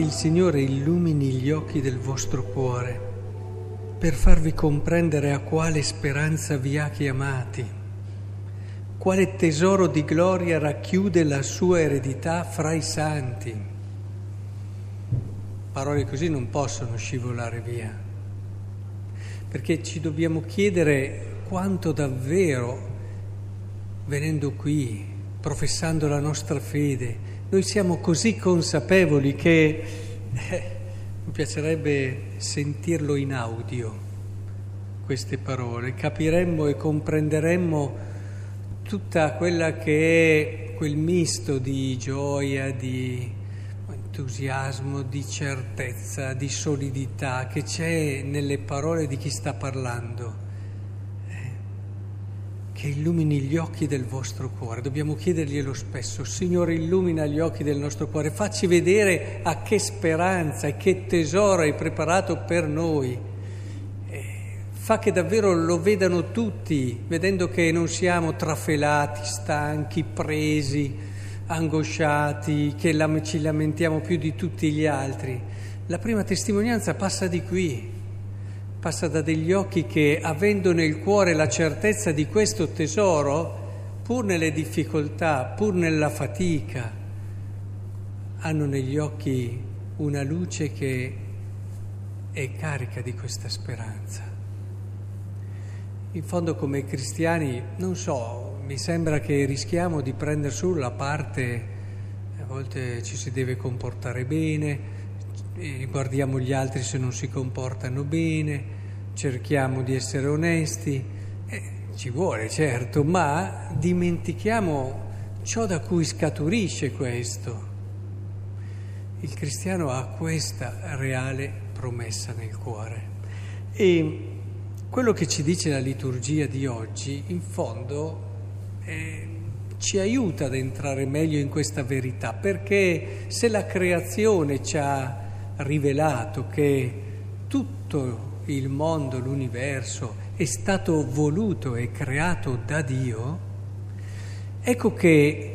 che il Signore illumini gli occhi del vostro cuore per farvi comprendere a quale speranza vi ha chiamati, quale tesoro di gloria racchiude la sua eredità fra i santi. Parole così non possono scivolare via, perché ci dobbiamo chiedere quanto davvero, venendo qui, professando la nostra fede, noi siamo così consapevoli che eh, mi piacerebbe sentirlo in audio, queste parole, capiremmo e comprenderemmo tutta quella che è quel misto di gioia, di entusiasmo, di certezza, di solidità che c'è nelle parole di chi sta parlando che illumini gli occhi del vostro cuore. Dobbiamo chiederglielo spesso, Signore illumina gli occhi del nostro cuore, facci vedere a che speranza e che tesoro hai preparato per noi. Fa che davvero lo vedano tutti, vedendo che non siamo trafelati, stanchi, presi, angosciati, che ci lamentiamo più di tutti gli altri. La prima testimonianza passa di qui passa da degli occhi che, avendo nel cuore la certezza di questo tesoro, pur nelle difficoltà, pur nella fatica, hanno negli occhi una luce che è carica di questa speranza. In fondo come cristiani, non so, mi sembra che rischiamo di prendere solo la parte, a volte ci si deve comportare bene, guardiamo gli altri se non si comportano bene, cerchiamo di essere onesti, eh, ci vuole certo, ma dimentichiamo ciò da cui scaturisce questo. Il cristiano ha questa reale promessa nel cuore e quello che ci dice la liturgia di oggi, in fondo, eh, ci aiuta ad entrare meglio in questa verità, perché se la creazione ci ha rivelato che tutto il mondo, l'universo è stato voluto e creato da Dio, ecco che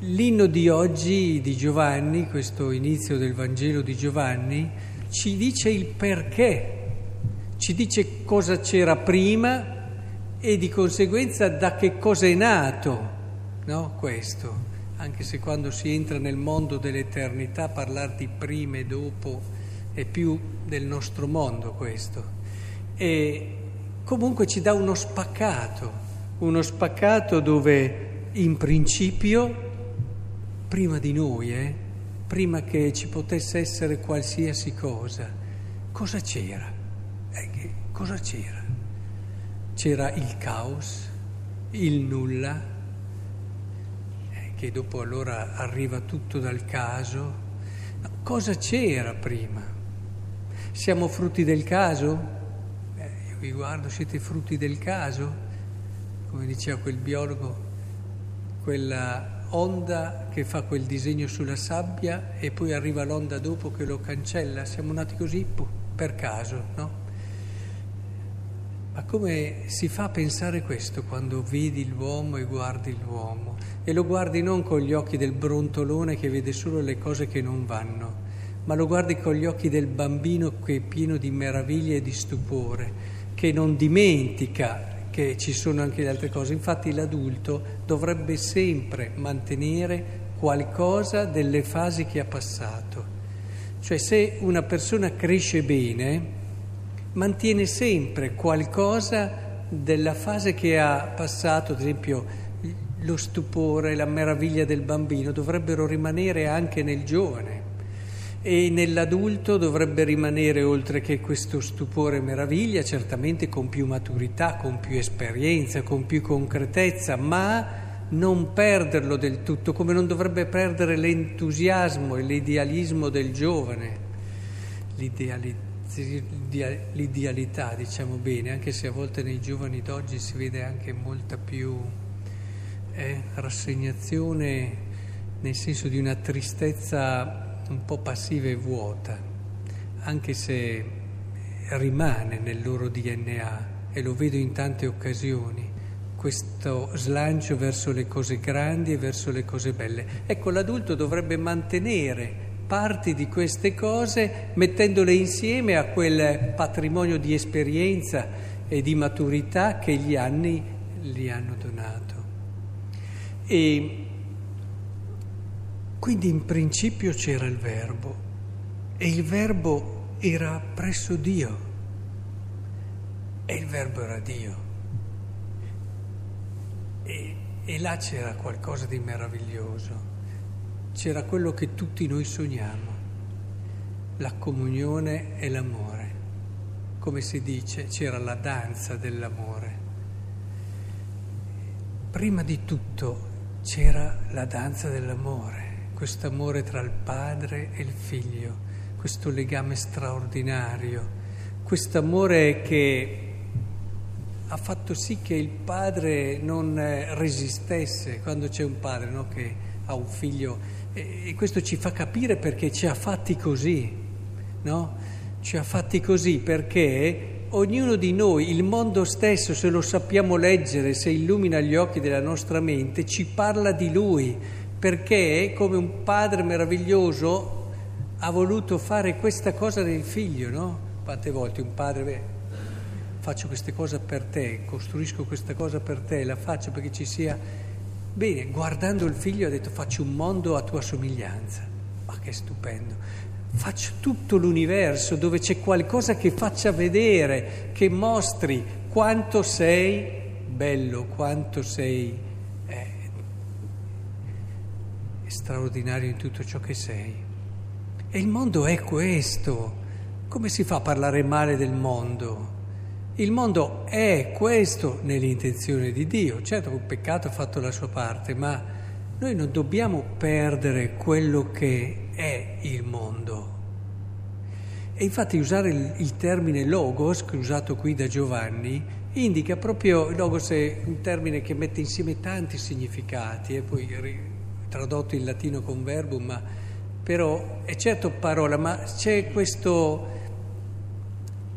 l'inno di oggi di Giovanni, questo inizio del Vangelo di Giovanni, ci dice il perché, ci dice cosa c'era prima e di conseguenza da che cosa è nato, no? Questo, anche se quando si entra nel mondo dell'eternità parlare di prima e dopo è più del nostro mondo questo. E comunque ci dà uno spaccato, uno spaccato dove in principio, prima di noi, eh, prima che ci potesse essere qualsiasi cosa, cosa c'era? Eh, cosa c'era? C'era il caos, il nulla, che dopo allora arriva tutto dal caso. No, cosa c'era prima? Siamo frutti del caso? Eh, io vi guardo, siete frutti del caso? Come diceva quel biologo, quella onda che fa quel disegno sulla sabbia e poi arriva l'onda dopo che lo cancella. Siamo nati così per caso, no? Ma come si fa a pensare questo quando vedi l'uomo e guardi l'uomo? E lo guardi non con gli occhi del brontolone che vede solo le cose che non vanno, ma lo guardi con gli occhi del bambino che è pieno di meraviglia e di stupore, che non dimentica che ci sono anche le altre cose. Infatti l'adulto dovrebbe sempre mantenere qualcosa delle fasi che ha passato. Cioè se una persona cresce bene, mantiene sempre qualcosa della fase che ha passato, ad esempio lo stupore, la meraviglia del bambino, dovrebbero rimanere anche nel giovane. E nell'adulto dovrebbe rimanere, oltre che questo stupore e meraviglia, certamente con più maturità, con più esperienza, con più concretezza, ma non perderlo del tutto, come non dovrebbe perdere l'entusiasmo e l'idealismo del giovane, l'idealità, diciamo bene, anche se a volte nei giovani d'oggi si vede anche molta più eh, rassegnazione, nel senso di una tristezza un po' passiva e vuota, anche se rimane nel loro DNA e lo vedo in tante occasioni, questo slancio verso le cose grandi e verso le cose belle. Ecco, l'adulto dovrebbe mantenere parti di queste cose mettendole insieme a quel patrimonio di esperienza e di maturità che gli anni gli hanno donato. E quindi in principio c'era il verbo e il verbo era presso Dio e il verbo era Dio. E, e là c'era qualcosa di meraviglioso, c'era quello che tutti noi sogniamo, la comunione e l'amore. Come si dice, c'era la danza dell'amore. Prima di tutto c'era la danza dell'amore, questo amore tra il padre e il figlio, questo legame straordinario, questo amore che ha fatto sì che il padre non resistesse quando c'è un padre no, che ha un figlio e, questo ci fa capire perché ci ha fatti così, no? Ci ha fatti così perché ognuno di noi, il mondo stesso, se lo sappiamo leggere, se illumina gli occhi della nostra mente, ci parla di lui, perché come un padre meraviglioso ha voluto fare questa cosa del figlio, no? Quante volte un padre, beh, faccio queste cose per te, costruisco questa cosa per te, la faccio perché ci sia... Bene, guardando il figlio ha detto faccio un mondo a tua somiglianza, ma che stupendo faccio tutto l'universo dove c'è qualcosa che faccia vedere, che mostri quanto sei bello, quanto sei eh, straordinario in tutto ciò che sei. E il mondo è questo. Come si fa a parlare male del mondo? Il mondo è questo nell'intenzione di Dio. Certo, il peccato ha fatto la sua parte, ma noi non dobbiamo perdere quello che è il mondo. E infatti usare il, il termine logos, che è usato qui da Giovanni, indica proprio, logos è un termine che mette insieme tanti significati, e poi tradotto in latino con verbum, ma però è certo parola, ma c'è questo,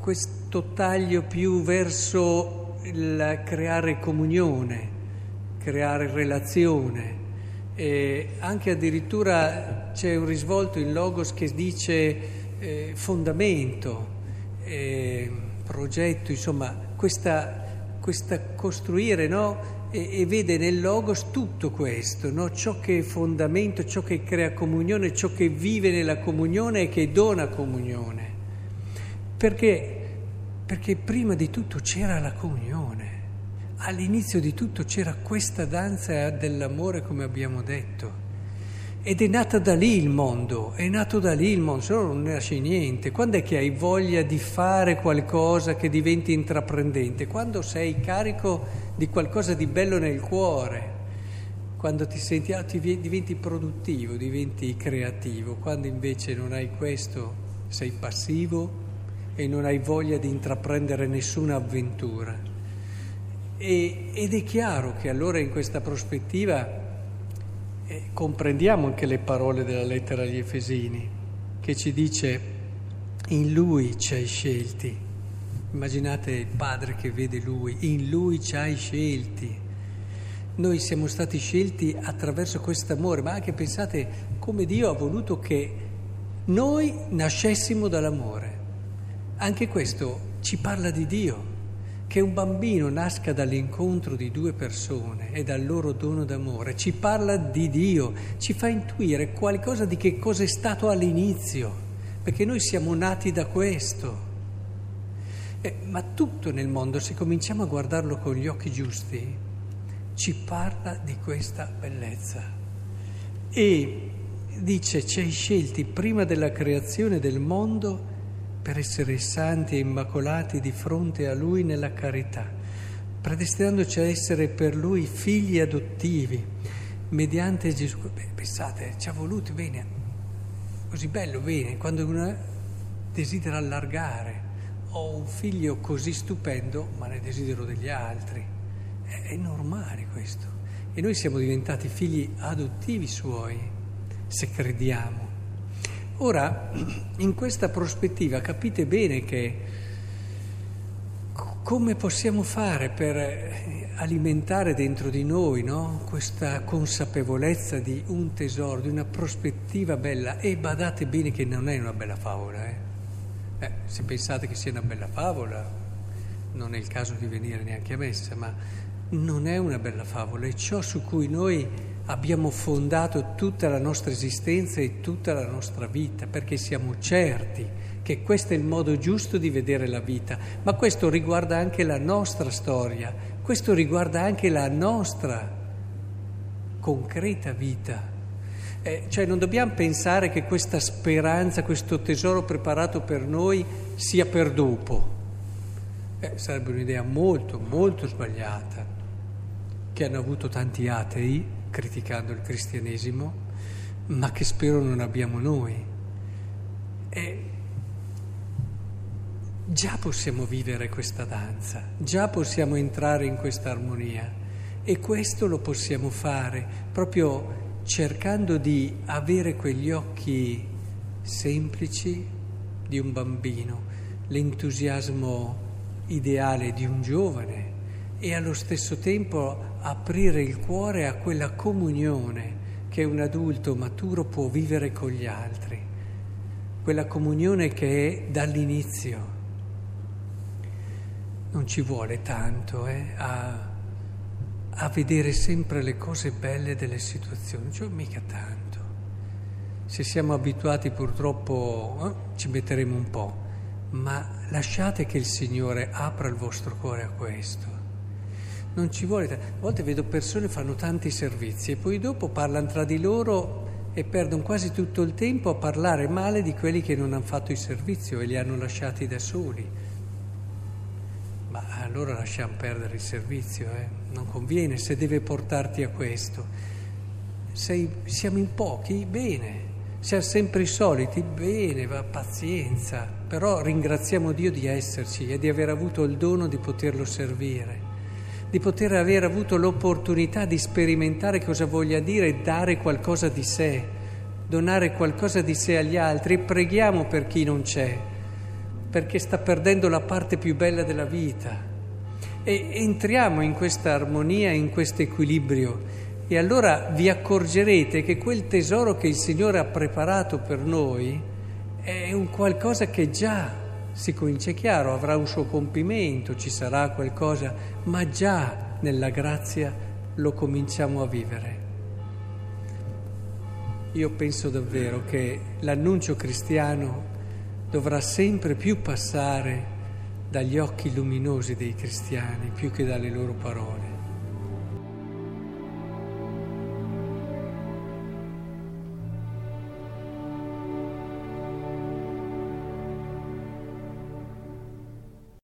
questo taglio più verso il creare comunione, creare relazione e anche addirittura c'è un risvolto in Logos che dice eh, fondamento, eh, progetto, insomma, questa, questa costruire, no? E, e, vede nel Logos tutto questo, no? ciò che è fondamento, ciò che crea comunione, ciò che vive nella comunione e che dona comunione. Perché? Perché prima di tutto c'era la comunione. All'inizio di tutto c'era questa danza dell'amore, come abbiamo detto. Ed è nata da lì il mondo, è nato da lì il mondo, se no non nasce niente. Quando è che hai voglia di fare qualcosa che diventi intraprendente? Quando sei carico di qualcosa di bello nel cuore, quando ti senti, ah, ti diventi produttivo, diventi creativo. Quando invece non hai questo, sei passivo e non hai voglia di intraprendere nessuna avventura. E, ed è chiaro che allora in questa prospettiva eh, comprendiamo anche le parole della lettera agli Efesini, che ci dice in lui ci hai scelti. Immaginate il padre che vede lui, in lui ci hai scelti. Noi siamo stati scelti attraverso questo amore, ma anche pensate come Dio ha voluto che noi nascessimo dall'amore. Anche questo ci parla di Dio che un bambino nasca dall'incontro di due persone e dal loro dono d'amore ci parla di Dio, ci fa intuire qualcosa di che cosa è stato all'inizio, perché noi siamo nati da questo. Eh, ma tutto nel mondo, se cominciamo a guardarlo con gli occhi giusti, ci parla di questa bellezza. E dice, ci hai scelti prima della creazione del mondo per essere santi e immacolati di fronte a Lui nella carità, predestinandoci a essere per Lui figli adottivi, mediante Gesù. Beh, pensate, ci ha voluti bene, così bello, bene, quando uno desidera allargare, ho un figlio così stupendo, ma ne desidero degli altri. È, è normale questo. E noi siamo diventati figli adottivi suoi, se crediamo. Ora, in questa prospettiva capite bene che come possiamo fare per alimentare dentro di noi no? questa consapevolezza di un tesoro, di una prospettiva bella? E badate bene che non è una bella favola. Eh? Eh, se pensate che sia una bella favola, non è il caso di venire neanche a messa, ma non è una bella favola, è ciò su cui noi abbiamo fondato tutta la nostra esistenza e tutta la nostra vita, perché siamo certi che questo è il modo giusto di vedere la vita, ma questo riguarda anche la nostra storia, questo riguarda anche la nostra concreta vita. Eh, cioè non dobbiamo pensare che questa speranza, questo tesoro preparato per noi sia per dopo. Eh, sarebbe un'idea molto, molto sbagliata, che hanno avuto tanti atei criticando il cristianesimo, ma che spero non abbiamo noi. Eh, già possiamo vivere questa danza, già possiamo entrare in questa armonia e questo lo possiamo fare proprio cercando di avere quegli occhi semplici di un bambino, l'entusiasmo ideale di un giovane e allo stesso tempo aprire il cuore a quella comunione che un adulto maturo può vivere con gli altri, quella comunione che è dall'inizio non ci vuole tanto eh, a, a, vedere sempre le cose belle delle situazioni, cioè mica tanto. Se siamo abituati purtroppo eh, ci metteremo un po', ma lasciate che il Signore apra il vostro cuore a questo. Non ci vuole. A volte vedo persone che fanno tanti servizi e poi dopo parlano tra di loro e perdono quasi tutto il tempo a parlare male di quelli che non hanno fatto il servizio e li hanno lasciati da soli ma allora lasciamo perdere il servizio, eh? non conviene se deve portarti a questo. Sei, siamo in pochi? Bene. Siamo sempre i soliti? Bene, va pazienza. Però ringraziamo Dio di esserci e di aver avuto il dono di poterlo servire, di poter aver avuto l'opportunità di sperimentare cosa voglia dire dare qualcosa di sé, donare qualcosa di sé agli altri e preghiamo per chi non c'è perché sta perdendo la parte più bella della vita. E entriamo in questa armonia, in questo equilibrio e allora vi accorgerete che quel tesoro che il Signore ha preparato per noi è un qualcosa che già si comincia chiaro, avrà un suo compimento, ci sarà qualcosa, ma già nella grazia lo cominciamo a vivere. Io penso davvero che l'annuncio cristiano dovrà sempre più passare dagli occhi luminosi dei cristiani più che dalle loro parole.